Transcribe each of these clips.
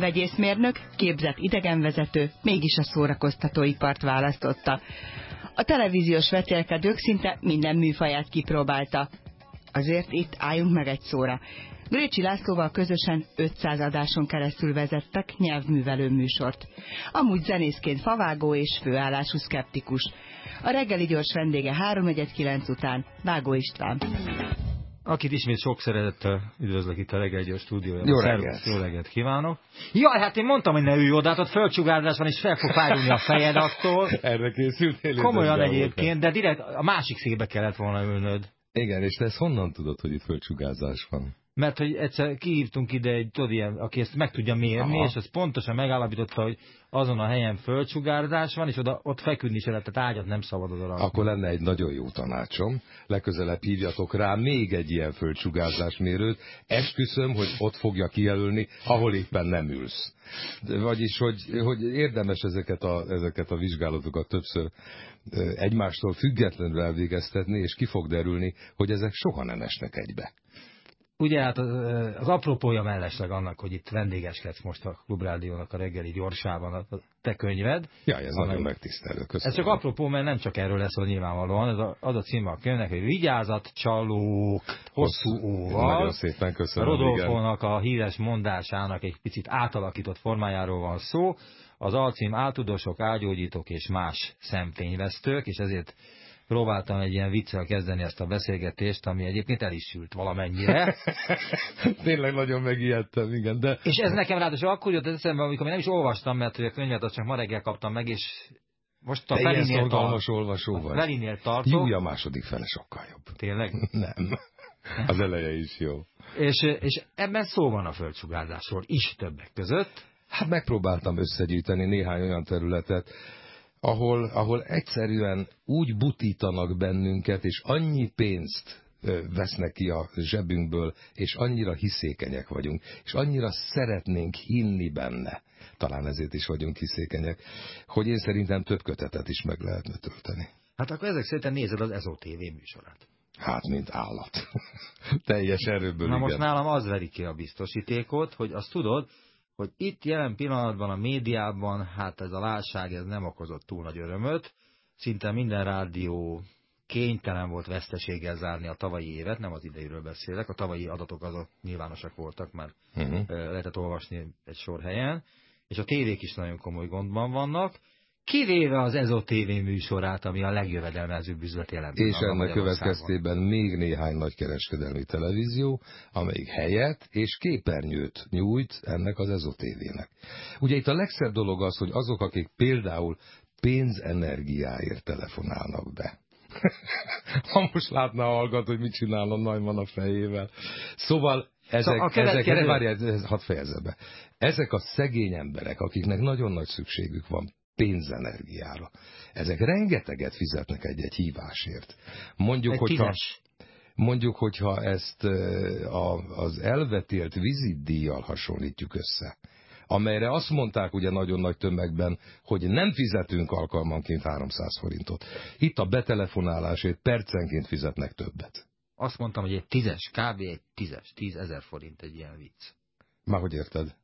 Vegyészmérnök, képzett idegenvezető, mégis a szórakoztatóipart választotta. A televíziós vetélkedők szinte minden műfaját kipróbálta. Azért itt álljunk meg egy szóra. Grécsi Lászlóval közösen 500 adáson keresztül vezettek nyelvművelő műsort. Amúgy zenészként favágó és főállású szkeptikus. A reggeli gyors vendége 3.9 után Vágó István. Akit ismét sok szeretettel üdvözlök itt a reggel gyors stúdiójában. Jó reggelt. Jó reggelt kívánok. Jaj, hát én mondtam, hogy ne ülj oda, ott földsugárzás van, és fel fog fájulni a fejed attól. Erre készültél? Komolyan egyébként, de direkt a másik székbe kellett volna ülnöd. Igen, és te ezt honnan tudod, hogy itt földsugárzás van? Mert hogy egyszer kihívtunk ide egy, tudod, ilyen, aki ezt meg tudja mérni, Aha. és az pontosan megállapította, hogy azon a helyen földsugárzás van, és oda, ott feküdni se lehet, tehát ágyat nem szabad oda rakni. Akkor lenne egy nagyon jó tanácsom, legközelebb hívjatok rá még egy ilyen földsugárzásmérőt, esküszöm, hogy ott fogja kijelölni, ahol éppen nem ülsz. Vagyis, hogy, hogy érdemes ezeket a, ezeket a vizsgálatokat többször egymástól függetlenül elvégeztetni, és ki fog derülni, hogy ezek soha nem esnek egybe. Ugye hát az, az apropója mellesleg annak, hogy itt vendégeskedsz most a Klubrádiónak a reggeli gyorsában a te könyved. Ja, ez nagyon megtisztelő, köszönöm. Ez csak apropó, mert nem csak erről lesz, hogy nyilvánvalóan, ez a, az a címe a könyvnek, hogy Vigyázat, csalók, hosszú óval. Nagyon szépen köszönöm. Rodolfónak a híres mondásának egy picit átalakított formájáról van szó. Az alcím áltudosok, ágyógyítók és más szemfényvesztők, és ezért próbáltam egy ilyen viccel kezdeni ezt a beszélgetést, ami egyébként el is sült valamennyire. Tényleg nagyon megijedtem, igen. De... És ez nekem ráadásul akkor jött eszembe, amikor én nem is olvastam, mert hogy a könyvet azt csak ma reggel kaptam meg, és most a Felinél tart... olvasó vagy. Felinél tartok. Júj, a második fele sokkal jobb. Tényleg? nem. Az eleje is jó. És, és ebben szó van a földsugárzásról is többek között. Hát megpróbáltam összegyűjteni néhány olyan területet, ahol, ahol egyszerűen úgy butítanak bennünket, és annyi pénzt vesznek ki a zsebünkből, és annyira hiszékenyek vagyunk, és annyira szeretnénk hinni benne, talán ezért is vagyunk hiszékenyek, hogy én szerintem több kötetet is meg lehetne tölteni. Hát akkor ezek szerint nézed az EZO TV műsorát. Hát, mint állat. Teljes erőből, Na igen. most nálam az veri ki a biztosítékot, hogy azt tudod, hogy itt jelen pillanatban a médiában, hát ez a válság ez nem okozott túl nagy örömöt, szinte minden rádió kénytelen volt veszteséggel zárni a tavalyi évet, nem az idejéről beszélek, a tavalyi adatok azok nyilvánosak voltak, mert uh -huh. lehetett olvasni egy sor helyen, és a tévék is nagyon komoly gondban vannak, kivéve az EZO TV műsorát, ami a legjövedelmezőbb üzlet jelent. És ennek következtében még néhány nagykereskedelmi televízió, amelyik helyet és képernyőt nyújt ennek az EZO TV-nek. Ugye itt a legszebb dolog az, hogy azok, akik például pénzenergiáért telefonálnak be. ha most látná a hallgat, hogy mit csinál a Najman a fejével. Szóval ezek, szóval a ezek, ezek, várjál, hadd fejezze be. Ezek a szegény emberek, akiknek nagyon nagy szükségük van pénzenergiára. Ezek rengeteget fizetnek egy-egy hívásért. Mondjuk, egy hogyha... Tízes. Mondjuk, hogyha ezt a, az elvetélt vizitdíjjal hasonlítjuk össze, amelyre azt mondták ugye nagyon nagy tömegben, hogy nem fizetünk alkalmanként 300 forintot. Itt a betelefonálásért percenként fizetnek többet. Azt mondtam, hogy egy tízes, kb. egy tízes, tízezer forint egy ilyen vicc. Már hogy érted?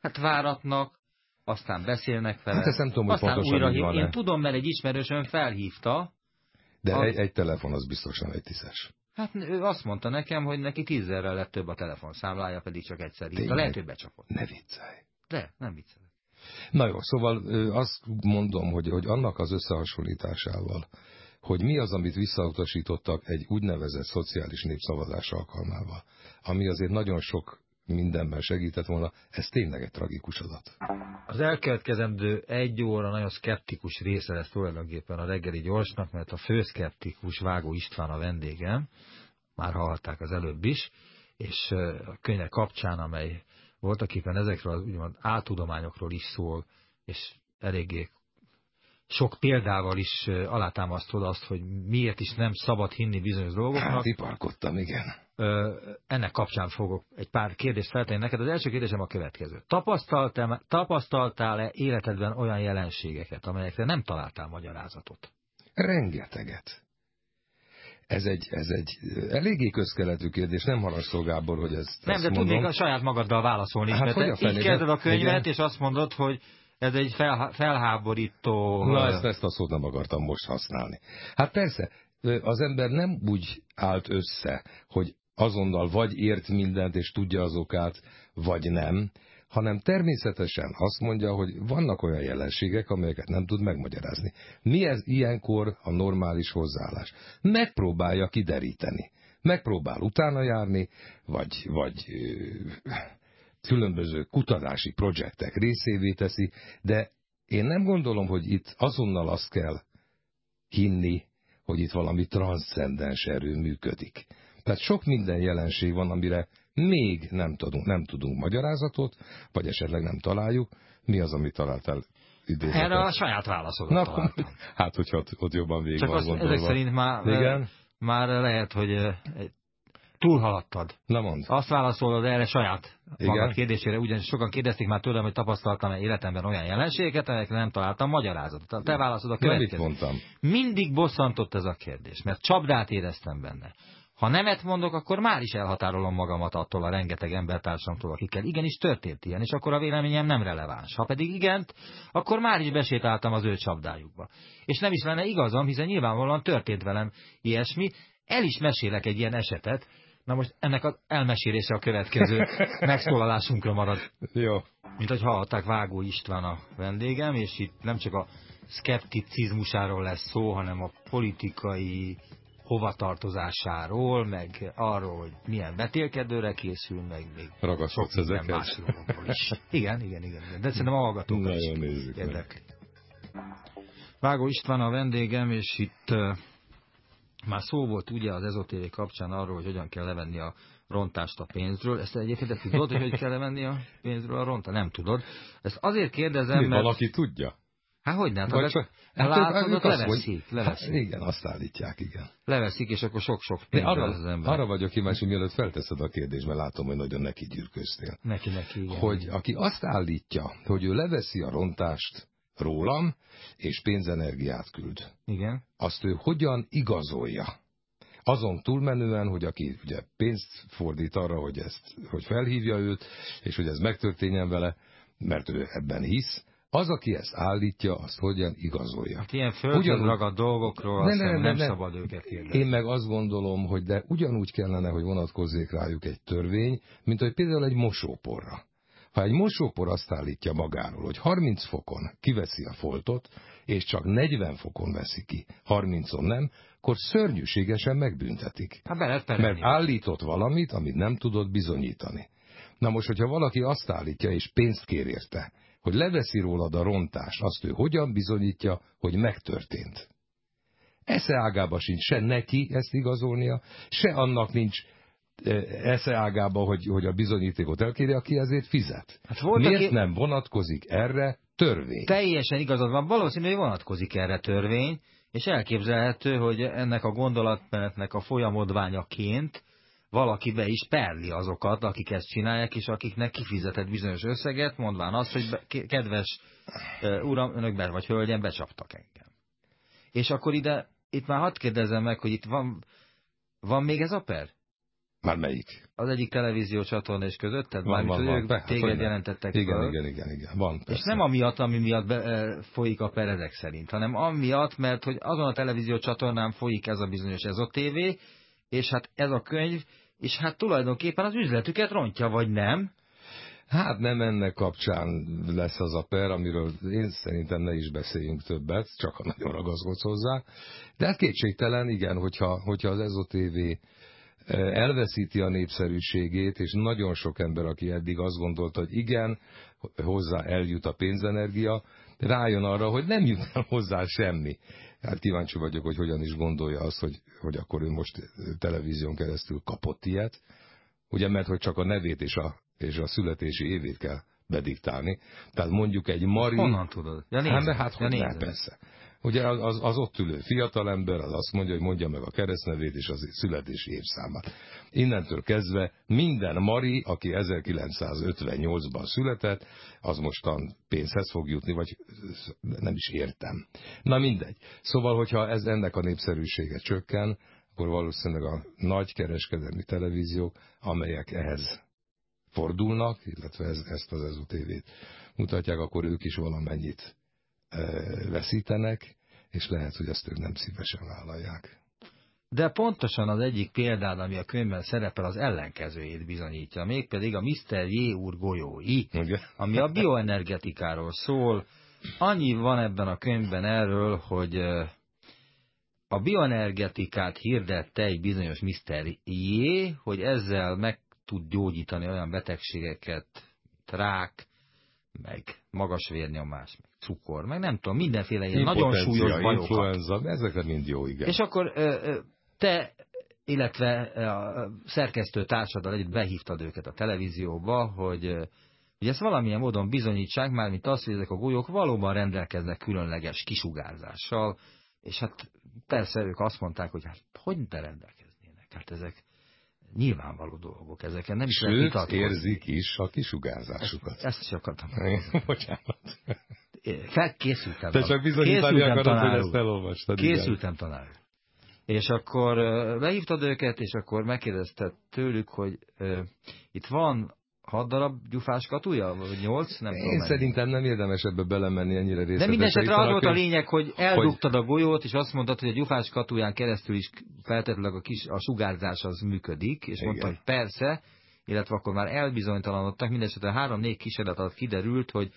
Hát váratnak, aztán beszélnek vele. Hát ezt nem tudom, hogy aztán pontosan újra hív. Én tudom, mert egy ismerősöm felhívta. De a... egy, egy telefon az biztosan egy tízes. Hát ő azt mondta nekem, hogy neki tízerrel lett több a telefonszámlája, pedig csak egyszer hívta. Lehet, hogy becsapott. Ne viccelj. De, nem viccelek. Na jó, szóval azt mondom, hogy, hogy annak az összehasonlításával, hogy mi az, amit visszautasítottak egy úgynevezett szociális népszavazás alkalmával, ami azért nagyon sok mindenben segített volna, ez tényleg egy tragikus adat. Az elkövetkezendő egy óra nagyon szkeptikus része lesz tulajdonképpen a reggeli gyorsnak, mert a főszkeptikus Vágó István a vendégem, már hallhatták az előbb is, és a könyve kapcsán, amely voltak éppen ezekről az úgymond áltudományokról is szól, és eléggé sok példával is alátámasztod azt, hogy miért is nem szabad hinni bizonyos dolgoknak. Hát, iparkodtam, igen. Ennek kapcsán fogok egy pár kérdést feltenni neked. Az első kérdésem a következő. Tapasztaltál-e tapasztaltál életedben olyan jelenségeket, amelyekre nem találtál magyarázatot? Rengeteget. ez egy, ez egy eléggé közkeletű kérdés, nem harasszol Gábor, hogy ez. Nem, de tudnék a saját magaddal válaszolni hát, mert így kezded a könyvet, igen? és azt mondod, hogy ez egy fel, felháborító... Na, ezt, ezt a szót nem akartam most használni. Hát persze, az ember nem úgy állt össze, hogy azonnal vagy ért mindent és tudja az okát, vagy nem, hanem természetesen azt mondja, hogy vannak olyan jelenségek, amelyeket nem tud megmagyarázni. Mi ez ilyenkor a normális hozzáállás? Megpróbálja kideríteni. Megpróbál utána járni, vagy, vagy különböző kutatási projektek részévé teszi, de én nem gondolom, hogy itt azonnal azt kell hinni, hogy itt valami transzcendens erő működik. Tehát sok minden jelenség van, amire még nem tudunk, nem tudunk magyarázatot, vagy esetleg nem találjuk. Mi az, amit találtál idézetet? Erre a saját válaszodat Na, találtam. Hát, hogyha ott, jobban végig Csak van azt, ezek szerint már, Igen? már lehet, hogy túlhaladtad. Na mond. Azt válaszolod erre saját Igen? magad kérdésére, ugyanis sokan kérdezték már tőlem, hogy tapasztaltam-e életemben olyan jelenségeket, amelyekre nem találtam magyarázatot. Te válaszod a következő. Ja, mit mondtam? Mindig bosszantott ez a kérdés, mert csapdát éreztem benne. Ha nemet mondok, akkor már is elhatárolom magamat attól a rengeteg embertársamtól, akikkel igenis történt ilyen, és akkor a véleményem nem releváns. Ha pedig igent, akkor már is besétáltam az ő csapdájukba. És nem is lenne igazam, hiszen nyilvánvalóan történt velem ilyesmi. El is mesélek egy ilyen esetet, Na most ennek az elmesélése a következő megszólalásunkra marad. Jó. Mint hogy hallották Vágó István a vendégem, és itt nem csak a szkepticizmusáról lesz szó, hanem a politikai hovatartozásáról, meg arról, hogy milyen vetélkedőre készül, meg még Ragaszkodsz minden más is. Igen, igen, igen, igen. De szerintem a hallgatókat is érdekli. Vágó István a vendégem, és itt uh, már szó volt ugye az ezotéri kapcsán arról, hogy hogyan kell levenni a rontást a pénzről. Ezt egyébként tudod, hogy hogy kell levenni a pénzről a rontást? Nem tudod. Ezt azért kérdezem, Mi, mert... Valaki tudja? Hát hogy nem? Vagy csak, hát látod, leveszik, hogy, leveszik. Hát igen, azt állítják, igen. Leveszik, és akkor sok-sok pénz arra, az ember. Arra vagyok kíváncsi, mielőtt felteszed a kérdést, mert látom, hogy nagyon neki gyűrköztél. Neki, neki, igen. Hogy aki azt állítja, hogy ő leveszi a rontást rólam, és pénzenergiát küld. Igen. Azt ő hogyan igazolja? Azon túlmenően, hogy aki ugye pénzt fordít arra, hogy, ezt, hogy felhívja őt, és hogy ez megtörténjen vele, mert ő ebben hisz, az, aki ezt állítja, azt hogyan igazolja. Hát ilyen földön ragadt dolgokról ne, ne, ne, nem ne, szabad őket kérdezni. Én meg azt gondolom, hogy de ugyanúgy kellene, hogy vonatkozzék rájuk egy törvény, mint hogy például egy mosóporra. Ha egy mosópor azt állítja magáról, hogy 30 fokon kiveszi a foltot, és csak 40 fokon veszi ki, 30-on nem, akkor szörnyűségesen megbüntetik. Hát Mert állított valamit, amit nem tudott bizonyítani. Na most, hogyha valaki azt állítja, és pénzt kér érte, hogy leveszi rólad a rontást, azt ő hogyan bizonyítja, hogy megtörtént. Esze ágába sincs se neki ezt igazolnia, se annak nincs e, esze ágába, hogy, hogy a bizonyítékot elkérje, aki ezért fizet. Hát volt, Miért aki... nem vonatkozik erre törvény? Teljesen igazad van, valószínű, hogy vonatkozik erre törvény, és elképzelhető, hogy ennek a gondolatmenetnek a folyamodványaként valaki be is perli azokat, akik ezt csinálják, és akiknek kifizetett bizonyos összeget, mondván azt, hogy be, kedves uh, uram, önök be, vagy hölgyem, becsaptak engem. És akkor ide, itt már hadd kérdezem meg, hogy itt van, van még ez a per? Már melyik? Az egyik televízió csatorna és közötted? Van, van, van. Ők be, téged hát, jelentettek igen, föl. Igen, igen, igen, van. Persze. És nem amiatt, ami miatt be, e, folyik a per ezek szerint, hanem amiatt, mert hogy azon a televízió csatornán folyik ez a bizonyos ez a tévé, és hát ez a könyv, és hát tulajdonképpen az üzletüket rontja, vagy nem? Hát nem ennek kapcsán lesz az a per, amiről én szerintem ne is beszéljünk többet, csak ha nagyon ragaszkodsz hozzá. De hát kétségtelen, igen, hogyha, hogyha az EZO TV eh, elveszíti a népszerűségét, és nagyon sok ember, aki eddig azt gondolta, hogy igen, hozzá eljut a pénzenergia, rájön arra, hogy nem jut el hozzá semmi. Hát kíváncsi vagyok, hogy hogyan is gondolja azt, hogy, hogy akkor ő most televízión keresztül kapott ilyet. Ugye, mert hogy csak a nevét és a, és a születési évét kell bediktálni. Tehát mondjuk egy Mari... Honnan tudod? Ja, nézem. Hát, hát ja, hogy persze. Ugye az, az ott ülő fiatalember az azt mondja, hogy mondja meg a keresztnevét és az születési évszámát. Innentől kezdve minden Mari, aki 1958-ban született, az mostan pénzhez fog jutni, vagy nem is értem. Na mindegy. Szóval, hogyha ez ennek a népszerűsége csökken, akkor valószínűleg a nagy kereskedelmi televíziók, amelyek ehhez fordulnak, illetve ez, ezt az EZU TV-t mutatják, akkor ők is valamennyit veszítenek, és lehet, hogy ezt ők nem szívesen vállalják. De pontosan az egyik példád, ami a könyvben szerepel, az ellenkezőjét bizonyítja, mégpedig a Mr. J. úr golyói, Igen. ami a bioenergetikáról szól. Annyi van ebben a könyvben erről, hogy a bioenergetikát hirdette egy bizonyos Mr. J., hogy ezzel meg tud gyógyítani olyan betegségeket, rák, meg magas vérnyomás, meg cukor, meg nem tudom, mindenféle ilyen nagyon súlyos bajokat. influenza, ezek mind jó, igen. És akkor te, illetve a szerkesztő társaddal együtt behívtad őket a televízióba, hogy, hogy ezt valamilyen módon bizonyítsák, mármint azt, hogy ezek a golyók valóban rendelkeznek különleges kisugárzással, és hát persze ők azt mondták, hogy hát hogy ne rendelkeznének, hát ezek nyilvánvaló dolgok, ezeken nem is Sőt, lehet érzik is a kisugárzásukat. Ezt, ezt is akartam. Bocsánat. Felkészültem. Te csak bizonyítani akarod, hogy ezt elolvastad. Készültem tanár. És akkor behívtad őket, és akkor megkérdezted tőlük, hogy uh, itt van hat darab gyufás katúja, vagy nyolc? Nem Én tudom szerintem nem érdemes ebbe belemenni ennyire részletesen. De mindesetre az volt a lényeg, hogy eldugtad a golyót, és azt mondtad, hogy a gyufás katuján keresztül is feltétlenül a, kis, a sugárzás az működik, és mondta, hogy persze, illetve akkor már elbizonytalanodtak, mindesetre három-négy kísérlet alatt kiderült, hogy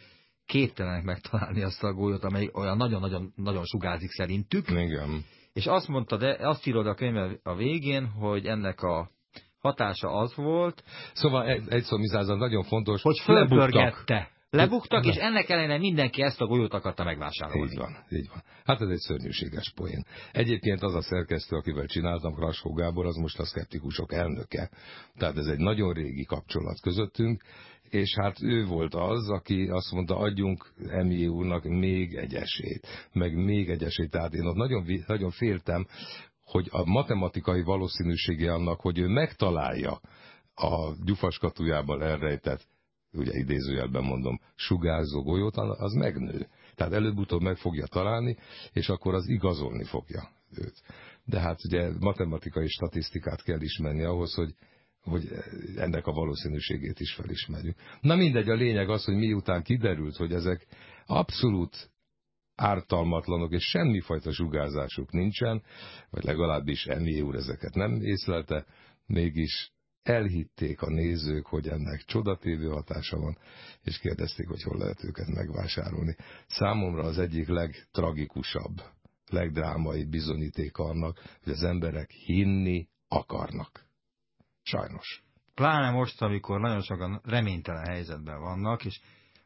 képtelenek megtalálni azt a golyót, amely olyan nagyon-nagyon nagyon sugárzik szerintük. Igen. És azt mondta, de azt írod a könyv a végén, hogy ennek a hatása az volt... Szóval egy, egy szó nagyon fontos. Hogy fölpörgette. Lebuktak, és ennek ellenére mindenki ezt a golyót akarta megvásárolni. Így van, így van. Hát ez egy szörnyűséges poén. Egyébként az a szerkesztő, akivel csináltam, Kraskó Gábor, az most a szkeptikusok elnöke. Tehát ez egy nagyon régi kapcsolat közöttünk, és hát ő volt az, aki azt mondta, adjunk Emi úrnak még egy esélyt, meg még egy esélyt. Tehát én ott nagyon, nagyon féltem, hogy a matematikai valószínűsége annak, hogy ő megtalálja a gyufaskatujában elrejtett, ugye idézőjelben mondom, sugárzó golyót, az megnő. Tehát előbb-utóbb meg fogja találni, és akkor az igazolni fogja őt. De hát ugye matematikai statisztikát kell ismerni ahhoz, hogy hogy ennek a valószínűségét is felismerjük. Na mindegy, a lényeg az, hogy miután kiderült, hogy ezek abszolút ártalmatlanok, és semmifajta sugárzásuk nincsen, vagy legalábbis Emi úr ezeket nem észlelte, mégis elhitték a nézők, hogy ennek csodatévő hatása van, és kérdezték, hogy hol lehet őket megvásárolni. Számomra az egyik legtragikusabb, legdrámai bizonyíték annak, hogy az emberek hinni akarnak. Sajnos. Pláne most, amikor nagyon sokan reménytelen helyzetben vannak, és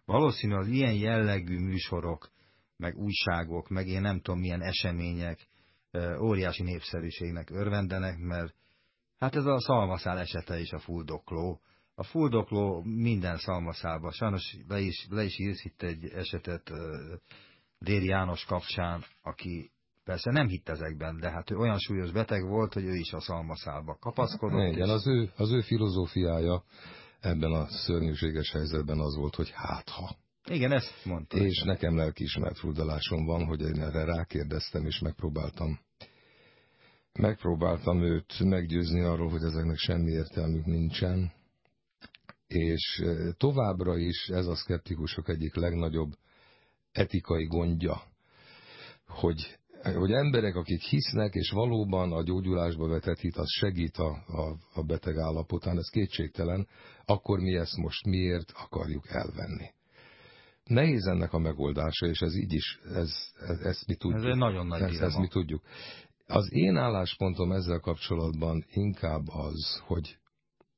valószínű az ilyen jellegű műsorok, meg újságok, meg én nem tudom milyen események óriási népszerűségnek örvendenek, mert hát ez a szalmaszál esete is a fuldokló. A fuldokló minden szalmaszálba. Sajnos le is, le is írsz itt egy esetet Déri János kapcsán, aki Persze nem hitt ezekben, de hát ő olyan súlyos beteg volt, hogy ő is a szalmaszálba kapaszkodott. Igen, és... az, ő, az ő filozófiája ebben a szörnyűséges helyzetben az volt, hogy hát ha. Igen, ezt mondta. És nekem nekem lelkiismert furdalásom van, hogy én erre rákérdeztem, és megpróbáltam megpróbáltam őt meggyőzni arról, hogy ezeknek semmi értelmük nincsen, és továbbra is ez a szkeptikusok egyik legnagyobb etikai gondja, hogy hogy emberek, akik hisznek, és valóban a gyógyulásba vetett hit, az segít a, a, a beteg állapotán, ez kétségtelen, akkor mi ezt most miért akarjuk elvenni? Nehéz ennek a megoldása, és ez így is, ez, ez, ezt mi tudjuk. Ez egy nagyon nagy ezt, ezt mi tudjuk. Az én álláspontom ezzel kapcsolatban inkább az, hogy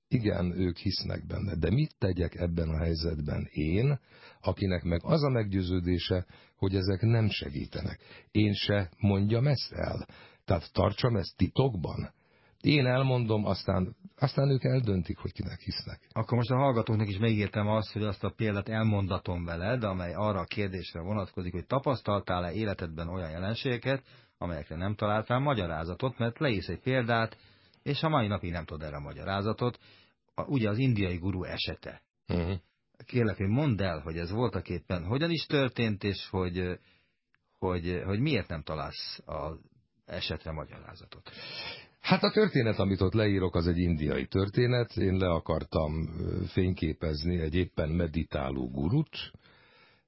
igen, ők hisznek benne, de mit tegyek ebben a helyzetben én, akinek meg az a meggyőződése, hogy ezek nem segítenek. Én se mondjam ezt el. Tehát tartsam ezt titokban. Én elmondom, aztán, aztán ők eldöntik, hogy kinek hisznek. Akkor most a hallgatóknak is megírtam azt, hogy azt a példát elmondatom veled, amely arra a kérdésre vonatkozik, hogy tapasztaltál-e életedben olyan jelenségeket, amelyekre nem találtál magyarázatot, mert leísz egy példát, és a mai napig nem tudod erre a magyarázatot. A, ugye az indiai guru esete. Uh mhm. -huh. Kérlek, hogy mondd el, hogy ez voltak éppen hogyan is történt, és hogy, hogy, hogy miért nem találsz az esetre magyarázatot. Hát a történet, amit ott leírok, az egy indiai történet. Én le akartam fényképezni egy éppen meditáló gurut,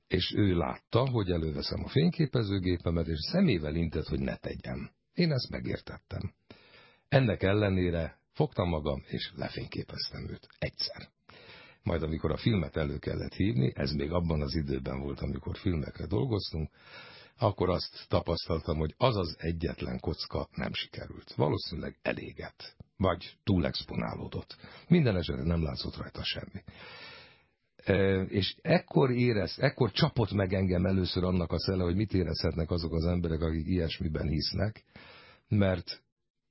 és ő látta, hogy előveszem a fényképezőgépemet, és szemével intett, hogy ne tegyem. Én ezt megértettem. Ennek ellenére fogtam magam, és lefényképeztem őt. Egyszer. Majd amikor a filmet elő kellett hívni, ez még abban az időben volt, amikor filmekre dolgoztunk, akkor azt tapasztaltam, hogy az az egyetlen kocka nem sikerült. Valószínűleg eléget, vagy túl exponálódott. Minden esetre nem látszott rajta semmi. És ekkor érez, ekkor csapott meg engem először annak a szele, hogy mit érezhetnek azok az emberek, akik ilyesmiben hisznek, mert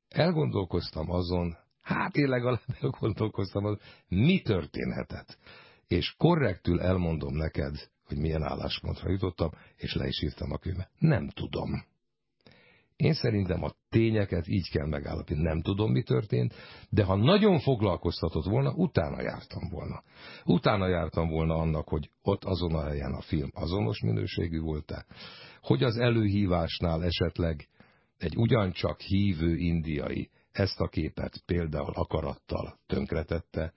elgondolkoztam azon, hát én legalább elgondolkoztam azon, mi történhetett. És korrektül elmondom neked, hogy milyen álláspontra jutottam, és le is írtam a könyvbe. Nem tudom. Én szerintem a tényeket így kell megállapítani. Nem tudom, mi történt, de ha nagyon foglalkoztatott volna, utána jártam volna. Utána jártam volna annak, hogy ott azon a helyen a film azonos minőségű volt-e, hogy az előhívásnál esetleg egy ugyancsak hívő indiai ezt a képet például akarattal tönkretette,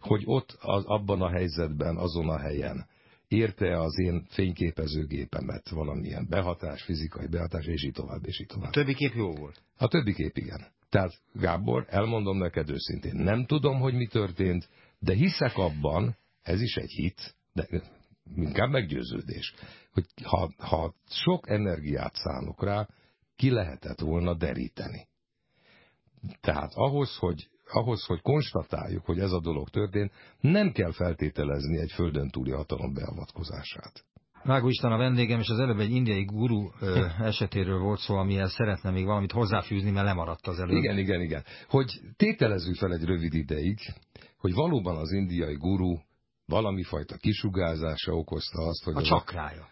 hogy ott az, abban a helyzetben, azon a helyen érte az én fényképezőgépemet valamilyen behatás, fizikai behatás, és így tovább, és így tovább. A többi kép jó volt? A többi kép igen. Tehát Gábor, elmondom neked őszintén, nem tudom, hogy mi történt, de hiszek abban, ez is egy hit, de inkább meggyőződés, hogy ha, ha sok energiát szánok rá, ki lehetett volna deríteni. Tehát ahhoz, hogy ahhoz, hogy konstatáljuk, hogy ez a dolog történt, nem kell feltételezni egy földön túli hatalom beavatkozását. Vágó István a vendégem, és az előbb egy indiai guru ö, esetéről volt szó, amihez szeretne még valamit hozzáfűzni, mert lemaradt az előbb. Igen, igen, igen. Hogy tételezzük fel egy rövid ideig, hogy valóban az indiai guru valami fajta kisugárzása okozta azt, hogy... A csakrája.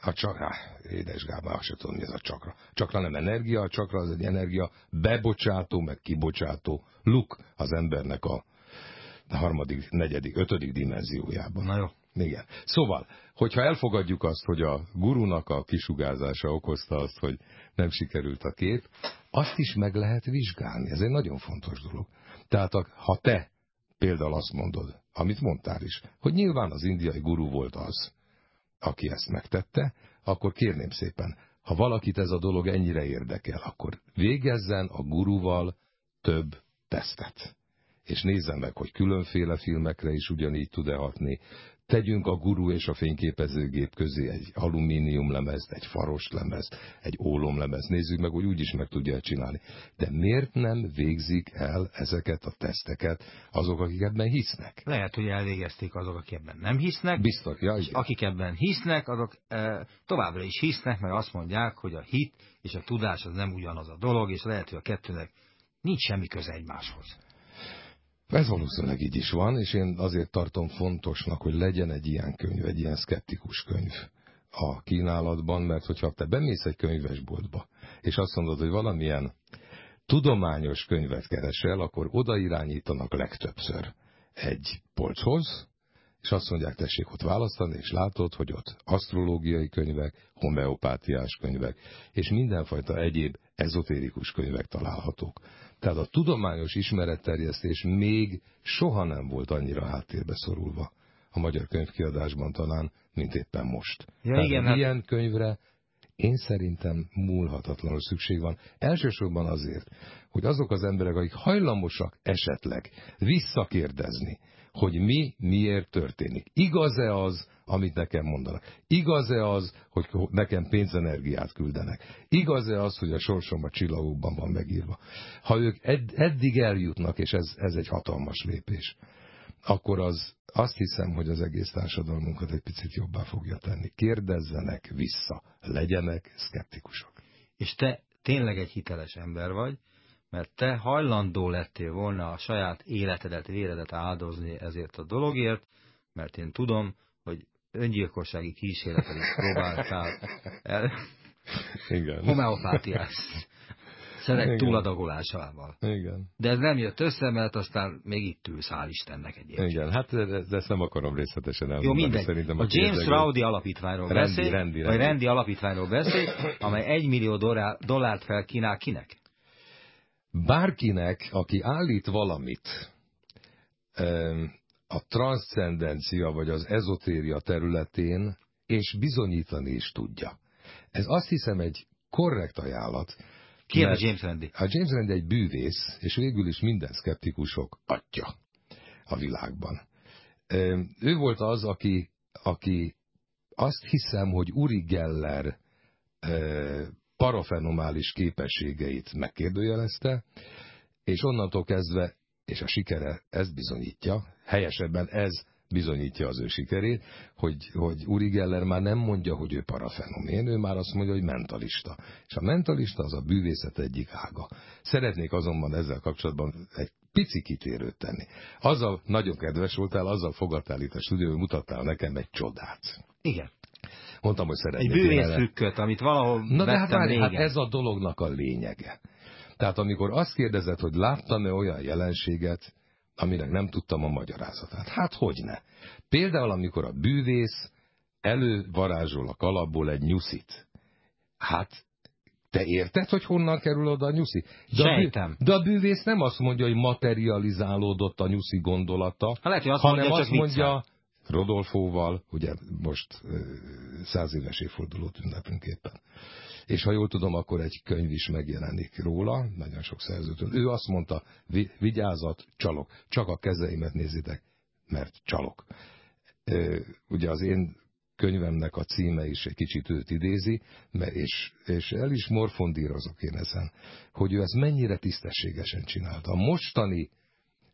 A csakra, édes Gábor, azt sem tudom, mi ez a csakra. Csakra nem energia, a csakra az egy energia bebocsátó, meg kibocsátó luk az embernek a harmadik, negyedik, ötödik dimenziójában. Na jó. Igen. Szóval, hogyha elfogadjuk azt, hogy a gurunak a kisugárzása okozta azt, hogy nem sikerült a kép, azt is meg lehet vizsgálni. Ez egy nagyon fontos dolog. Tehát ha te például azt mondod, amit mondtál is, hogy nyilván az indiai guru volt az, aki ezt megtette, akkor kérném szépen, ha valakit ez a dolog ennyire érdekel, akkor végezzen a guruval több tesztet. És nézzen meg, hogy különféle filmekre is ugyanígy tud-e hatni, Tegyünk a guru és a fényképezőgép közé egy alumínium lemezt, egy faros lemezt, egy ólomlemezt. Nézzük meg, hogy úgy is meg tudja csinálni. De miért nem végzik el ezeket a teszteket azok, akik ebben hisznek? Lehet, hogy elvégezték azok, akik ebben nem hisznek. Biztos, ja, és akik ebben hisznek, azok e, továbbra is hisznek, mert azt mondják, hogy a hit és a tudás az nem ugyanaz a dolog, és lehet, hogy a kettőnek nincs semmi köze egymáshoz. Ez valószínűleg így is van, és én azért tartom fontosnak, hogy legyen egy ilyen könyv, egy ilyen szkeptikus könyv a kínálatban, mert hogyha te bemész egy könyvesboltba, és azt mondod, hogy valamilyen tudományos könyvet keresel, akkor oda irányítanak legtöbbször egy polchoz, és azt mondják, tessék ott választani, és látod, hogy ott asztrológiai könyvek, homeopátiás könyvek, és mindenfajta egyéb ezotérikus könyvek találhatók. Tehát a tudományos ismeretterjesztés még soha nem volt annyira háttérbe szorulva a magyar könyvkiadásban talán, mint éppen most. Ja, Tehát igen, ilyen hát... könyvre én szerintem múlhatatlanul szükség van. Elsősorban azért, hogy azok az emberek, akik hajlamosak esetleg visszakérdezni, hogy mi miért történik. Igaz-e az, amit nekem mondanak? Igaz-e az, hogy nekem pénzenergiát küldenek? Igaz-e az, hogy a sorsom a csillagokban van megírva? Ha ők ed eddig eljutnak, és ez, ez egy hatalmas lépés, akkor az azt hiszem, hogy az egész társadalmunkat egy picit jobbá fogja tenni. Kérdezzenek vissza, legyenek szkeptikusok. És te tényleg egy hiteles ember vagy, mert te hajlandó lettél volna a saját életedet, véredet áldozni ezért a dologért, mert én tudom, hogy öngyilkossági kísérletet is próbáltál el. Igen. Homeopátiás szerek túladagolásával. Igen. De ez nem jött össze, mert aztán még itt ülsz, hál' Istennek egyébként. Igen, hát de ezt nem akarom részletesen elmondani. Jó, mindegy. Szerintem a, a James Rowdy alapítványról rendi, beszél, rendi, rendi. vagy rendi alapítványról beszél, amely egy millió dollár, dollárt felkínál kinek? bárkinek, aki állít valamit a transzcendencia vagy az ezotéria területén, és bizonyítani is tudja. Ez azt hiszem egy korrekt ajánlat. Ki a James Randi? A James Randi egy bűvész, és végül is minden szkeptikusok atya a világban. Ő volt az, aki, aki azt hiszem, hogy Uri Geller parafenomális képességeit megkérdőjelezte, és onnantól kezdve, és a sikere ezt bizonyítja, helyesebben ez bizonyítja az ő sikerét, hogy, hogy Uri Geller már nem mondja, hogy ő parafenomén, ő már azt mondja, hogy mentalista. És a mentalista az a bűvészet egyik ága. Szeretnék azonban ezzel kapcsolatban egy pici kitérőt tenni. Azzal nagyon kedves voltál, azzal fogadtál itt a stúdióban, mutattál nekem egy csodát. Igen. Mondtam, hogy szeretnék. Egy bűvésztrükköt, amit valahol Na de hát, várj, hát ez a dolognak a lényege. Tehát amikor azt kérdezed, hogy láttam-e olyan jelenséget, aminek nem tudtam a magyarázatát. Hát hogy ne? Például, amikor a bűvész elővarázsol a kalapból egy nyuszit. Hát, te érted, hogy honnan kerül oda a nyuszi? De Sejtem. A, bű, de a bűvész nem azt mondja, hogy materializálódott a nyuszi gondolata, ha lehet, hogy azt hanem mondja, azt mondja, Rodolfóval, ugye most száz éves évfordulót ünnepünk éppen. És ha jól tudom, akkor egy könyv is megjelenik róla, nagyon sok szerzőtől. Ő azt mondta, vigyázat, csalok, csak a kezeimet nézitek, mert csalok. Ugye az én könyvemnek a címe is egy kicsit őt idézi, és, és el is morfondírozok én ezen, hogy ő ezt mennyire tisztességesen csinálta. A mostani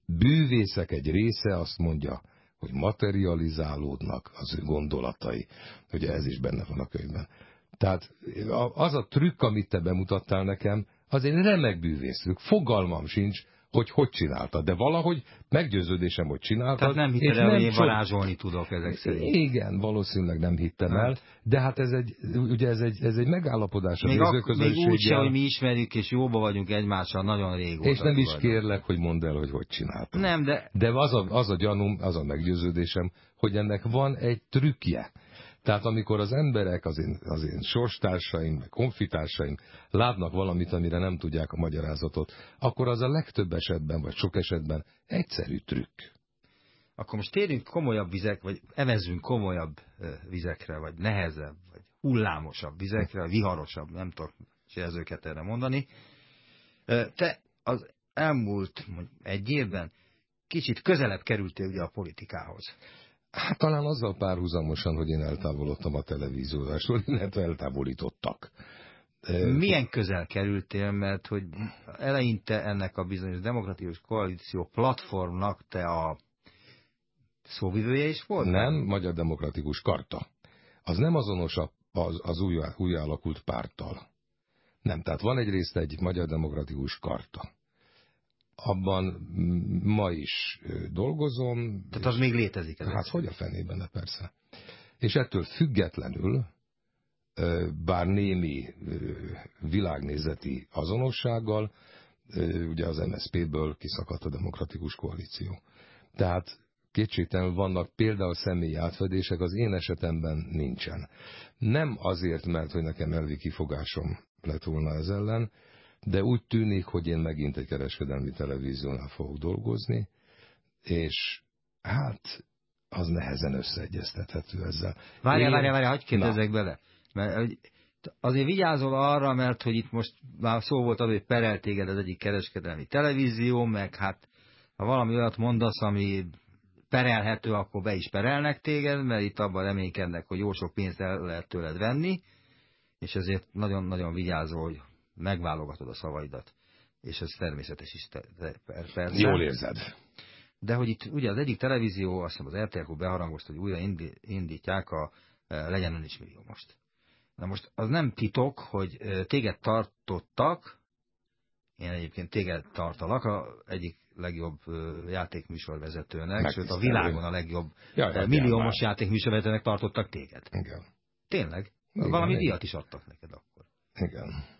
bűvészek egy része azt mondja, hogy materializálódnak az ő gondolatai. Ugye ez is benne van a könyvben. Tehát az a trükk, amit te bemutattál nekem, az egy remek bűvészük. Fogalmam sincs, hogy hogy csináltad, de valahogy meggyőződésem, hogy csináltad. Tehát nem hitted el, hogy én varázsolni tudok ezek szerint. Igen, valószínűleg nem hittem nem. el, de hát ez egy, ugye ez egy, ez egy megállapodás a még, ak- még úgy se, hogy mi ismerjük, és jóba vagyunk egymással nagyon régóta. És nem is vagyunk. kérlek, hogy mondd el, hogy hogy csináltad. Nem, de... De az a, az a gyanúm, az a meggyőződésem, hogy ennek van egy trükkje. Tehát amikor az emberek, az én, az én sorstársaim, meg konfitársaim látnak valamit, amire nem tudják a magyarázatot, akkor az a legtöbb esetben, vagy sok esetben egyszerű trükk. Akkor most térjünk komolyabb vizek, vagy evezünk komolyabb vizekre, vagy nehezebb, vagy hullámosabb vizekre, viharosabb, nem tudok jelzőket erre mondani. Te az elmúlt egy évben kicsit közelebb kerültél ugye a politikához. Hát talán azzal párhuzamosan, hogy én eltávolodtam a televíziózásról, illetve eltávolítottak. Milyen közel kerültél, mert hogy eleinte ennek a bizonyos demokratikus koalíció platformnak te a szóvivője is volt? Nem, Magyar Demokratikus Karta. Az nem azonos az, az új, új alakult párttal. Nem, tehát van egyrészt egy Magyar Demokratikus Karta abban ma is dolgozom. Tehát az még létezik? Ez hát hogy a fenében, persze. És ettől függetlenül, bár némi világnézeti azonossággal, ugye az MSZP-ből kiszakadt a demokratikus koalíció. Tehát kétségtelenül vannak például személyi átfedések, az én esetemben nincsen. Nem azért, mert hogy nekem elvi kifogásom lett volna ez ellen, de úgy tűnik, hogy én megint egy kereskedelmi televíziónál fogok dolgozni, és hát az nehezen összeegyeztethető ezzel. Várjál, várjál, várjál, hagyd kérdezzek bele. Mert azért vigyázol arra, mert hogy itt most már szó volt arra, hogy perel téged az egyik kereskedelmi televízió, meg hát ha valami olyat mondasz, ami perelhető, akkor be is perelnek téged, mert itt abban reménykednek, hogy jó sok pénzt el lehet tőled venni, és ezért nagyon-nagyon vigyázol, hogy megválogatod a szavaidat, és ez természetes is persze. Jól érzed. De hogy itt ugye az egyik televízió, azt hiszem az RTL beharangozta, hogy újra indítják a e, Legyen ön is millió most. Na most az nem titok, hogy e, téged tartottak, én egyébként téged tartalak, a egyik legjobb e, játékműsorvezetőnek, sőt a világon a legjobb ja, milliómos játékműsorvezetőnek tartottak téged. Igen. Tényleg? Igen, Valami igen. díjat is adtak neked akkor. Igen.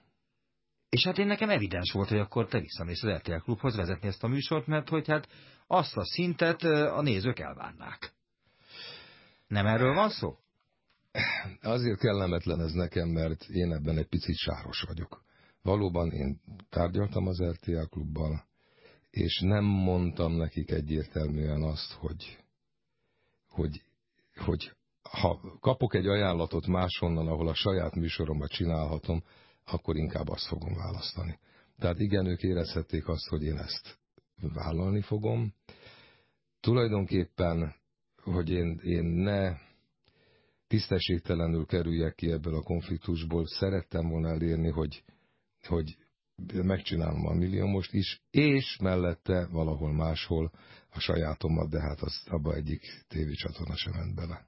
És hát én nekem evidens volt, hogy akkor te visszamész az RTL Klubhoz vezetni ezt a műsort, mert hogy hát azt a szintet a nézők elvárnák. Nem erről van szó? Azért kellemetlen ez nekem, mert én ebben egy picit sáros vagyok. valóban én tárgyaltam az RTA klubbal, és nem mondtam nekik egyértelműen azt, hogy, hogy, hogy ha kapok egy ajánlatot máshonnan, ahol a saját műsoromat csinálhatom, akkor inkább azt fogom választani. Tehát igen, ők érezhették azt, hogy én ezt vállalni fogom. Tulajdonképpen, hogy én, én ne tisztességtelenül kerüljek ki ebből a konfliktusból, szerettem volna elérni, hogy, hogy megcsinálom a milliómost is, és mellette valahol máshol a sajátomat, de hát az abba egyik tévécsatorna sem ment bele.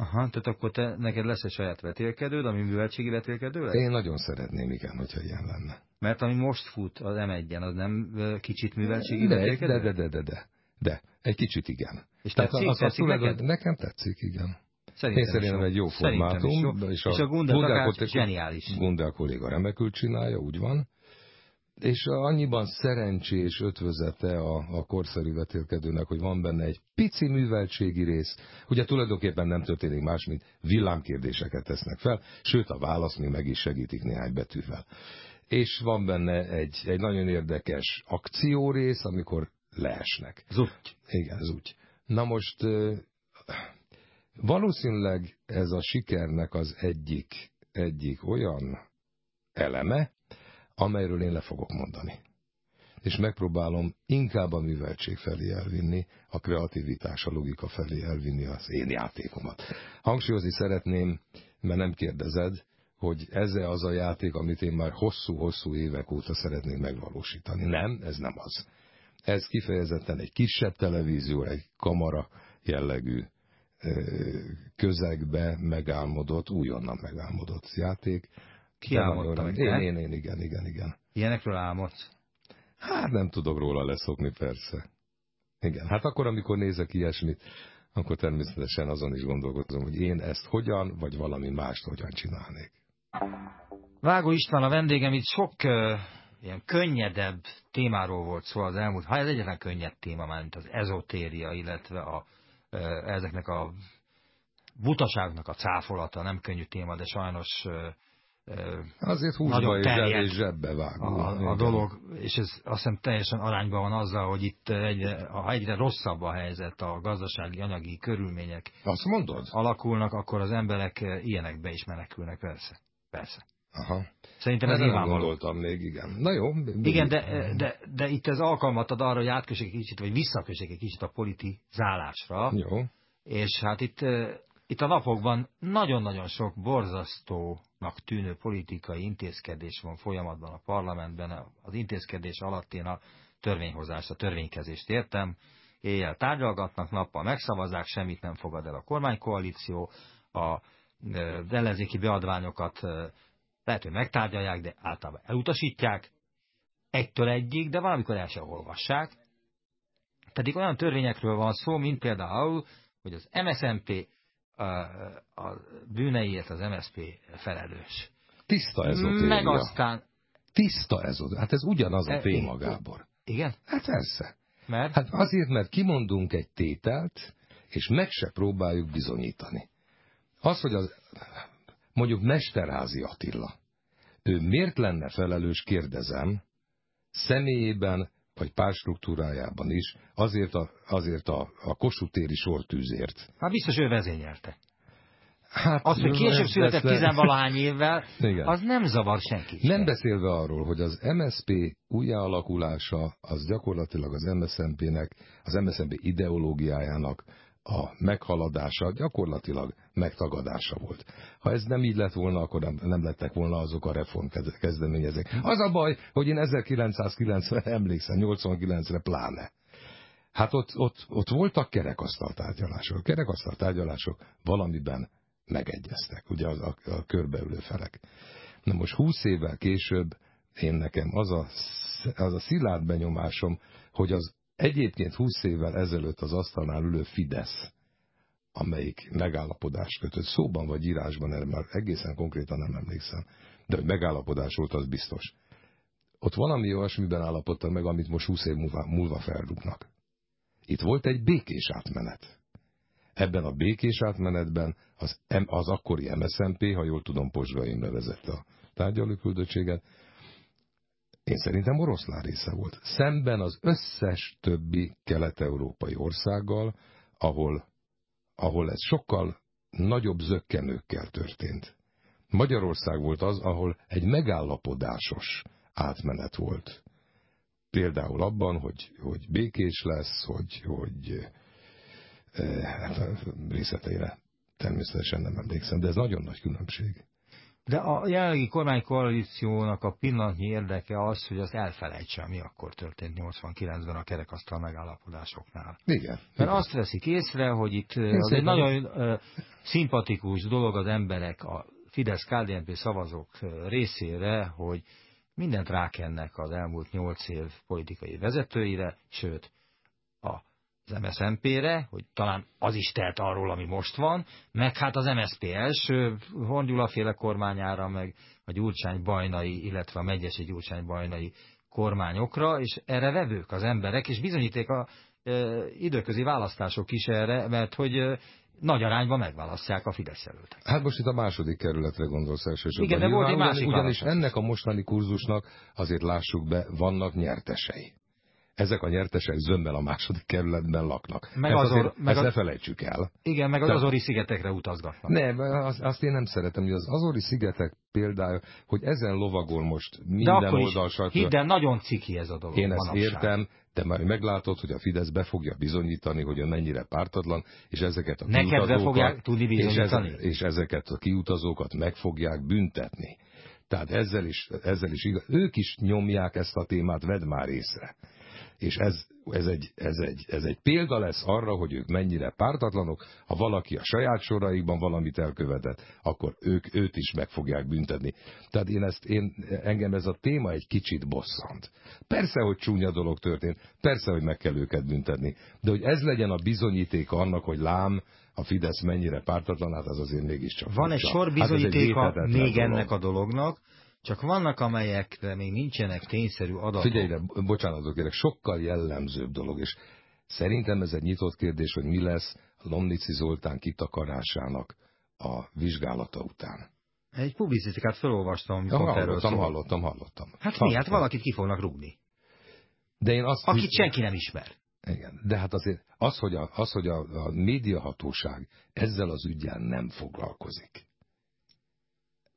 Aha, tehát akkor te, neked lesz egy saját vetélkedőd, ami műveltségi vetélkedő lesz? Én nagyon szeretném, igen, hogyha ilyen lenne. Mert ami most fut az M1-en, az nem kicsit műveltségi de, vetélkedő? De, de, de, de, de, de, egy kicsit igen. És Tehát tetszik, az, tetszik az, neked? Nekem tetszik, igen. Szerintem Én szerintem egy jó formátum. Jó. És a, és a Gundel zseniális. Gundel kolléga remekül csinálja, úgy van. És annyiban szerencsés ötvözete a, a korszerű vetélkedőnek, hogy van benne egy pici műveltségi rész. Ugye tulajdonképpen nem történik más, mint villámkérdéseket tesznek fel, sőt a választ még meg is segítik néhány betűvel. És van benne egy, egy nagyon érdekes akciórész, amikor leesnek. Zutty. Igen, zutty. Na most valószínűleg ez a sikernek az egyik, egyik olyan eleme, amelyről én le fogok mondani. És megpróbálom inkább a műveltség felé elvinni, a kreativitás, a logika felé elvinni az én játékomat. Hangsúlyozni szeretném, mert nem kérdezed, hogy ez -e az a játék, amit én már hosszú-hosszú évek óta szeretnék megvalósítani. Nem, ez nem az. Ez kifejezetten egy kisebb televízió, egy kamara jellegű közegbe megálmodott, újonnan megálmodott játék, ki? Én, én, én, igen, igen, igen. Ilyenekről álmodsz? Hát nem tudok róla leszokni, persze. Igen, hát akkor, amikor nézek ilyesmit, akkor természetesen azon is gondolkozom, hogy én ezt hogyan, vagy valami mást hogyan csinálnék. Vágó István a vendégem itt sok uh, ilyen könnyedebb témáról volt szó az elmúlt, ha ez egyetlen könnyed téma, már mint az ezotéria, illetve a, uh, ezeknek a butaságnak a cáfolata, nem könnyű téma, de sajnos uh, Azért húsba és zsebbe vágó. A, a dolog, és ez azt hiszem teljesen arányban van azzal, hogy itt egyre, egyre rosszabb a helyzet, a gazdasági, anyagi körülmények azt mondod? alakulnak, akkor az emberek ilyenekbe is menekülnek, persze. Persze. Aha. Szerintem ez nyilvánvaló. gondoltam még, igen. Na jó. Igen, de, de, de itt ez alkalmat ad arra, hogy átkössék egy kicsit, vagy visszakössék egy kicsit a politizálásra. Jó. És hát itt itt a napokban nagyon-nagyon sok borzasztónak tűnő politikai intézkedés van folyamatban a parlamentben. Az intézkedés alatt én a törvényhozást, a törvénykezést értem. Éjjel tárgyalgatnak, nappal megszavazzák, semmit nem fogad el a kormánykoalíció, a ellenzéki beadványokat lehet, hogy megtárgyalják, de általában elutasítják, egytől egyig, de valamikor el sem olvassák. Pedig olyan törvényekről van szó, mint például, hogy az MSZMP a, a bűneiért az MSZP felelős. Tiszta ez a Meg aztán... Tiszta ez a Hát ez ugyanaz a e, téma, Gábor. Igen? Hát persze. Mert? Hát azért, mert kimondunk egy tételt, és meg se próbáljuk bizonyítani. Az, hogy az, mondjuk Mesterházi Attila, ő miért lenne felelős, kérdezem, személyében vagy párstruktúrájában is, azért a, azért a, a Kossuth sortűzért. Hát biztos ő vezényelte. Hát, az, hogy később született tizenvalahány évvel, Igen. az nem zavar senki. Nem beszélve arról, hogy az MSP újjáalakulása az gyakorlatilag az MSZMP-nek, az MSZMP ideológiájának a meghaladása gyakorlatilag megtagadása volt. Ha ez nem így lett volna, akkor nem, nem lettek volna azok a reform kezdeményezek. Az a baj, hogy én 1990 emlékszem, 89-re pláne. Hát ott, ott, ott voltak kerekasztal tárgyalások. A kerekasztal valamiben megegyeztek, ugye az a, a körbeülő felek. Na most 20 évvel később én nekem az a, az a szilárd benyomásom, hogy az Egyébként 20 évvel ezelőtt az asztalnál ülő Fidesz, amelyik megállapodás kötött, szóban vagy írásban, erre már egészen konkrétan nem emlékszem, de hogy megállapodás volt, az biztos. Ott valami olyasmiben állapodtak meg, amit most 20 év múlva, múlva feldugnak. Itt volt egy békés átmenet. Ebben a békés átmenetben az, az akkori MSZNP, ha jól tudom, Posgai vezette a tárgyalóküldöttséget, Én szerintem oroszlán része volt. Szemben az összes többi kelet-európai országgal, ahol, ahol ez sokkal nagyobb zöggenőkkel történt. Magyarország volt az, ahol egy megállapodásos átmenet volt. Például abban, hogy, hogy békés lesz, hogy, hogy eh, hát részleteire természetesen nem emlékszem, de ez nagyon nagy különbség. De a jelenlegi kormánykoalíciónak a pillanatnyi érdeke az, hogy az elfelejtse, mi akkor történt 89-ben a kerekasztal megállapodásoknál. Igen. Mert igen. azt veszik észre, hogy itt az egy nagyon uh, szimpatikus dolog az emberek, a Fidesz-KDNP szavazók részére, hogy mindent rákennek az elmúlt nyolc év politikai vezetőire, sőt, az MSZMP-re, hogy talán az is telt arról, ami most van, meg hát az MSZP első Hongyula féle kormányára, meg a Gyurcsány bajnai, illetve a Megyesi Gyurcsány bajnai kormányokra, és erre vevők az emberek, és bizonyíték a e, időközi választások is erre, mert hogy e, nagy arányban megválasztják a Fidesz jelöltek. Hát most itt a második kerületre gondolsz elsősorban. Igen, de volt egy másik Ugyanis ennek a mostani kurzusnak azért lássuk be, vannak nyertesei ezek a nyertesek zömmel a második kerületben laknak. Meg ezt, azor, meg ezt az, ne felejtsük el. Igen, meg az Azori szigetekre utazgatnak. Nem, azt, azt én nem szeretem, hogy az Azori szigetek példája, hogy ezen lovagol most minden oldalsat. Hidd el, nagyon ciki ez a dolog. Én ezt manapság. értem, de már meglátod, hogy a Fidesz be fogja bizonyítani, hogy ő mennyire pártatlan, és ezeket a Neked kiutazókat, fogják tudni bizonyítani? És, ez, és ezeket a kiutazókat meg fogják büntetni. Tehát ezzel is, ezzel is igaz. Ők is nyomják ezt a témát, vedd már észre és ez, ez, egy, ez, egy, ez egy példa lesz arra, hogy ők mennyire pártatlanok, ha valaki a saját soraikban valamit elkövetett, akkor ők őt is meg fogják büntetni. Tehát én ezt, én, engem ez a téma egy kicsit bosszant. Persze, hogy csúnya dolog történt, persze, hogy meg kell őket büntetni, de hogy ez legyen a bizonyítéka annak, hogy lám, a Fidesz mennyire pártatlan, hát az azért mégiscsak. Van egy sor bizonyítéka hát még dolog. ennek a dolognak, csak vannak, amelyekre még nincsenek tényszerű adatok. Figyelj ide, bocsánatot kérek, sokkal jellemzőbb dolog, és szerintem ez egy nyitott kérdés, hogy mi lesz Lomnici Zoltán kitakarásának a vizsgálata után. Egy publicisztikát felolvastam, amikor ja, hallottam, hallottam, hallottam. Hát hallottam. mi? Hát valakit ki fognak rugni. De én azt Akit senki nem ismer. Igen, de hát azért az, hogy a, az, hogy a, a médiahatóság ezzel az ügyel nem foglalkozik.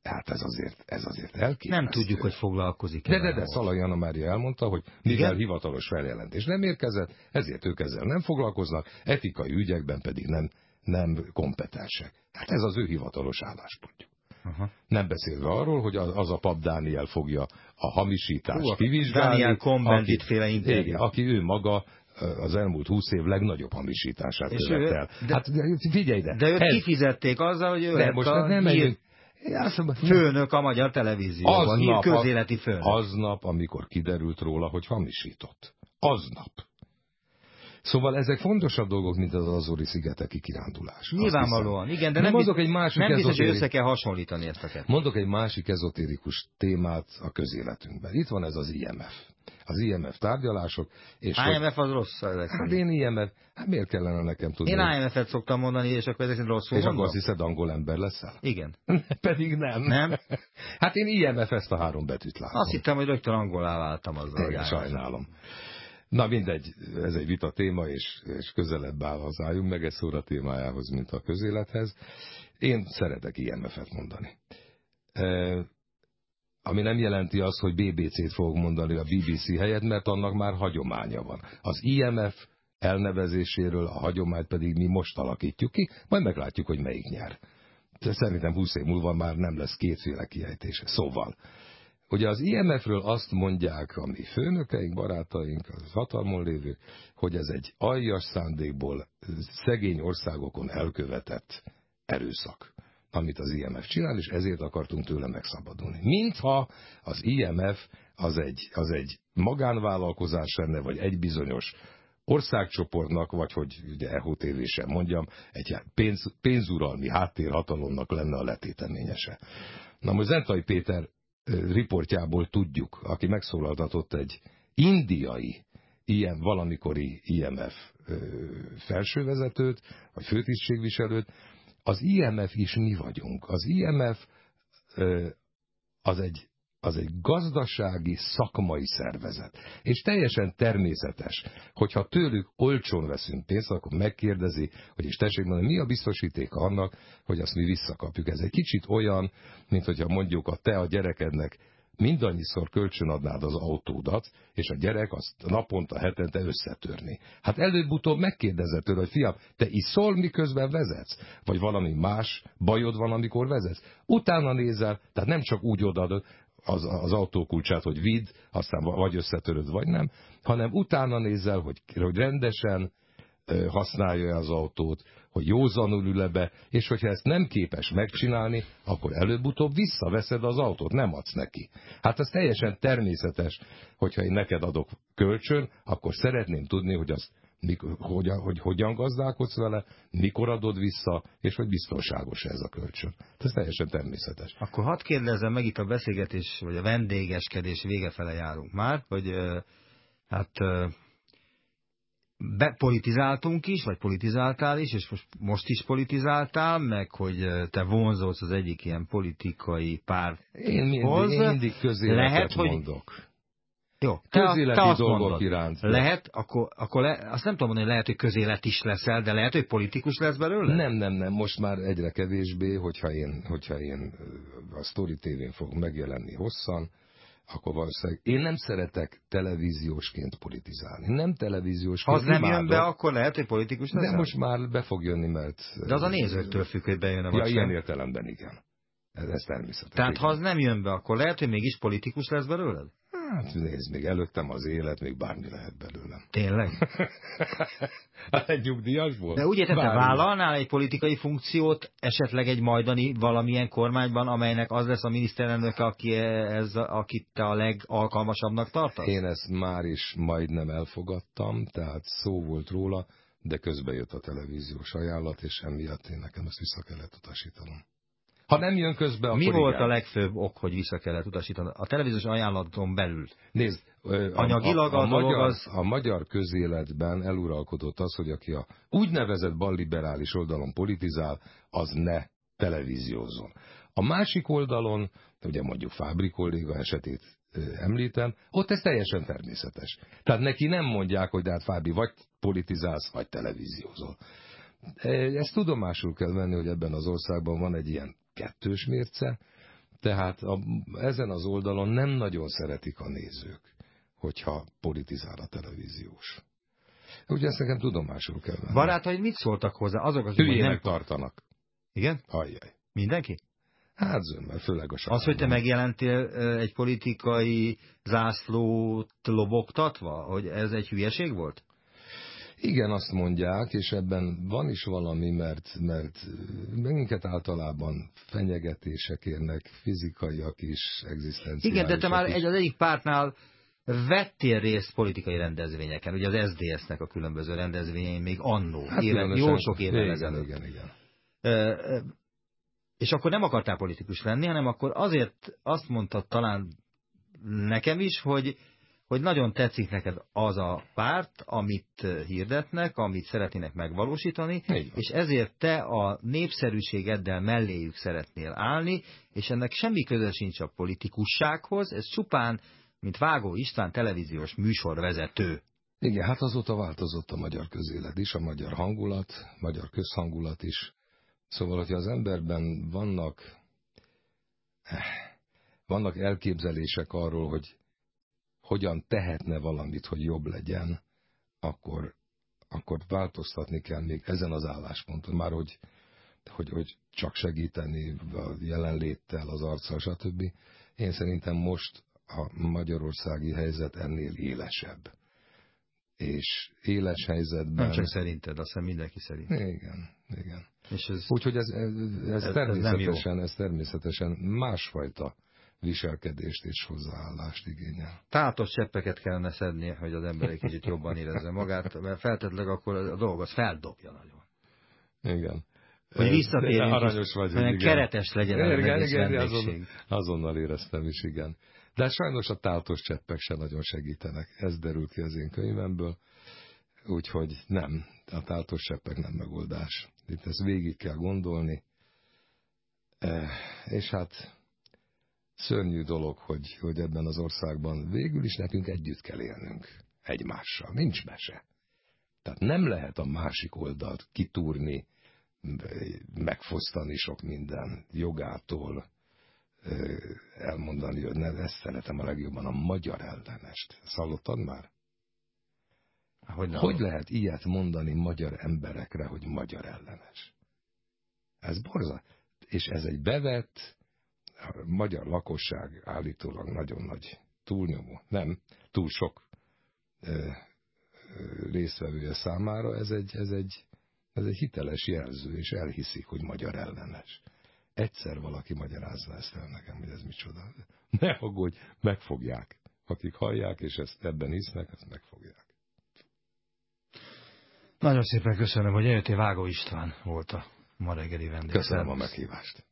Hát ez azért, ez azért elképesztő. Nem tudjuk, hogy foglalkozik. De, de, de, Szalai Anna Mária elmondta, hogy mivel Igen? hivatalos feljelentés nem érkezett, ezért ők ezzel nem foglalkoznak, etikai ügyekben pedig nem, nem kompetensek. Hát ez az ő hivatalos álláspontjuk. Aha. Nem beszélve arról, hogy az, az a pap Dániel fogja a hamisítást Hú, kivizsgálni. Dániel Combendit féle interjú. Aki ő maga az elmúlt húsz év legnagyobb hamisítását követel. Hát figyelj ide! De őt ez, kifizették azzal, hogy ő de most a nem megyünk, Főnök a magyar televízióban, aznap, közéleti főnök. Aznap, amikor kiderült róla, hogy hamisított. Aznap. Szóval ezek fontosabb dolgok, mint az Azori szigeteki kirándulás. Nyilvánvalóan, igen, de nem, mondok egy másik nem biztos, hogy össze kell hasonlítani ezt a kettőt. Mondok egy másik ezotérikus témát a közéletünkben. Itt van ez az IMF az IMF tárgyalások. És IMF az rossz ezek Hát én IMF, hát miért kellene nekem tudni? Én IMF-et szoktam mondani, és akkor ezek rosszul És mondom? akkor azt hiszed, angol ember leszel? Igen. Pedig nem. Nem? hát én IMF ezt a három betűt látom. Azt hittem, hogy rögtön angolá váltam azzal. Igen, sajnálom. Na mindegy, ez egy vita téma, és, és közelebb áll az álljunk meg egy szóra témájához, mint a közélethez. Én szeretek IMF-et mondani ami nem jelenti azt, hogy BBC-t fogok mondani a BBC helyett, mert annak már hagyománya van. Az IMF elnevezéséről a hagyományt pedig mi most alakítjuk ki, majd meglátjuk, hogy melyik nyer. De szerintem 20 év múlva már nem lesz kétféle kiejtése. Szóval, ugye az IMF-ről azt mondják a mi főnökeink, barátaink, az hatalmon lévők, hogy ez egy aljas szándékból szegény országokon elkövetett erőszak amit az IMF csinál, és ezért akartunk tőle megszabadulni. Mintha az IMF az egy, az egy magánvállalkozás lenne, vagy egy bizonyos országcsoportnak, vagy hogy ugye EHO sem mondjam, egy pénz, pénzuralmi háttérhatalomnak lenne a letéteményese. Na most Zentai Péter riportjából tudjuk, aki megszólaltatott egy indiai ilyen valamikori IMF felsővezetőt, vagy főtisztségviselőt, az IMF is mi vagyunk. Az IMF az egy az egy gazdasági, szakmai szervezet. És teljesen természetes, hogyha tőlük olcsón veszünk pénzt, akkor megkérdezi, hogy is tessék mondani, mi a biztosítéka annak, hogy azt mi visszakapjuk. Ez egy kicsit olyan, mint hogyha mondjuk a te a gyerekednek mindannyiszor kölcsönadnád az autódat, és a gyerek azt naponta, hetente összetörni. Hát előbb-utóbb megkérdezett tőle, hogy fiam, te iszol, miközben vezetsz? Vagy valami más bajod van, amikor vezetsz? Utána nézel, tehát nem csak úgy odaadod, az, az autókulcsát, hogy vidd, aztán vagy összetöröd, vagy nem, hanem utána nézel, hogy, hogy rendesen használja az autót, hogy józanul ül be, és hogyha ezt nem képes megcsinálni, akkor előbb-utóbb visszaveszed az autót, nem adsz neki. Hát ez teljesen természetes, hogyha én neked adok kölcsön, akkor szeretném tudni, hogy azt hogyan, hogy hogyan gazdálkodsz vele, mikor adod vissza, és hogy biztonságos ez a kölcsön. Ez teljesen természetes. Akkor hadd kérdezzem meg itt a beszélgetés, vagy a vendégeskedés vége járunk már, hogy hát bepolitizáltunk is, vagy politizáltál is, és most, most is politizáltál, meg hogy te vonzódsz az egyik ilyen politikai párt. Én mindig, én mindig közéletet Lehet, mondok. Hogy jó, te, közéleti te azt dolgok mondod, iránt. Lehet, akkor, akkor le, azt nem tudom mondani, hogy lehet, hogy közélet is leszel, de lehet, hogy politikus lesz belőle? Nem, nem, nem, most már egyre kevésbé, hogyha én, hogyha én a Story TV-n fogok megjelenni hosszan, akkor valószínűleg én nem szeretek televíziósként politizálni. Nem televíziósként. Ha az nem jön be, akkor lehet, hogy politikus lesz. De most már be fog jönni, mert... De az a nézőktől függ, hogy bejön a Ja, ilyen értelemben igen. Ez, ez természetes. Tehát igen. ha az nem jön be, akkor lehet, hogy mégis politikus lesz belőled? Hát nézd, még előttem az élet, még bármi lehet belőlem. Tényleg? hát egy nyugdíjas volt? De úgy érted, te vállalnál egy politikai funkciót, esetleg egy majdani valamilyen kormányban, amelynek az lesz a miniszterelnök, aki ez, akit te a legalkalmasabbnak tartasz? Én ezt már is majdnem elfogadtam, tehát szó volt róla, de közbe jött a televíziós ajánlat, és emiatt én nekem ezt vissza kellett utasítanom. Ha nem jön közbe, akkor Mi volt igen. a legfőbb ok, hogy vissza kellett utasítani? A televíziós ajánlaton belül. Nézd, Anyagilag a, a, a, magyar, az... a magyar közéletben eluralkodott az, hogy aki a úgynevezett balliberális oldalon politizál, az ne televíziózzon. A másik oldalon, ugye mondjuk Fábri kolléga esetét említem, ott ez teljesen természetes. Tehát neki nem mondják, hogy de hát Fábri vagy politizálsz, vagy televíziózol. Ezt tudomásul kell venni, hogy ebben az országban van egy ilyen kettős mérce, tehát a, ezen az oldalon nem nagyon szeretik a nézők, hogyha politizál a televíziós. Ugye ezt nekem tudomásul kell venni. Barátaid mit szóltak hozzá? Azok, az Hülyének nem tartanak. Igen? Ajjaj. Mindenki? Hát zömmel, főleg a Az, hogy te megjelentél egy politikai zászlót lobogtatva, hogy ez egy hülyeség volt? Igen, azt mondják, és ebben van is valami, mert, mert minket általában fenyegetések érnek, fizikaiak is, egzisztenciálisak Igen, de te már is. egy, az egyik pártnál vettél részt politikai rendezvényeken, ugye az SDS-nek a különböző rendezvényein még annó, hát éve, jó sok évvel ezelőtt. Igen, igen. és akkor nem akartál politikus lenni, hanem akkor azért azt mondtad talán nekem is, hogy hogy nagyon tetszik neked az a párt, amit hirdetnek, amit szeretnének megvalósítani, és ezért te a népszerűségeddel melléjük szeretnél állni, és ennek semmi köze sincs a politikussághoz, ez csupán, mint Vágó István televíziós műsorvezető. Igen, hát azóta változott a magyar közélet is, a magyar hangulat, magyar közhangulat is. Szóval, hogyha az emberben vannak, eh, vannak elképzelések arról, hogy hogyan tehetne valamit, hogy jobb legyen, akkor, akkor változtatni kell még ezen az állásponton. Már hogy, hogy, hogy csak segíteni a jelenléttel, az arccal, stb. Én szerintem most a magyarországi helyzet ennél élesebb. És éles helyzetben... Nem csak szerinted, azt hiszem mindenki szerint. Igen, igen. És ez, Úgyhogy ez, ez, ez, ez, természetesen, ez, ez természetesen másfajta viselkedést és hozzáállást igényel. Tátos cseppeket kellene szednie, hogy az ember egy kicsit jobban érezze magát, mert feltetleg akkor a dolog az feldobja nagyon. Igen. Hogy visszatérjünk, aranyos vagy, hogy keretes legyen igen, igen, igen, azon, azonnal éreztem is, igen. De sajnos a tátos cseppek se nagyon segítenek. Ez derült ki az én könyvemből. Úgyhogy nem, a tátos cseppek nem megoldás. Itt ezt végig kell gondolni. E, és hát szörnyű dolog, hogy, hogy ebben az országban végül is nekünk együtt kell élnünk egymással. Nincs mese. Tehát nem lehet a másik oldalt kitúrni, megfosztani sok minden jogától, elmondani, hogy nem, ezt szeretem a legjobban, a magyar ellenest. Ezt már? Hogy, hogy lehet ilyet mondani magyar emberekre, hogy magyar ellenes? Ez borzat. És ez egy bevett, a magyar lakosság állítólag nagyon nagy túlnyomó, nem, túl sok ö, ö, részvevője számára, ez egy, ez, egy, ez egy hiteles jelző, és elhiszik, hogy magyar ellenes. Egyszer valaki magyarázza ezt el nekem, hogy ez micsoda. Ne aggódj, megfogják. Akik hallják, és ezt ebben hisznek, ezt megfogják. Nagyon szépen köszönöm, hogy eljöttél Vágó István volt a ma reggeli vendég. Köszönöm a meghívást.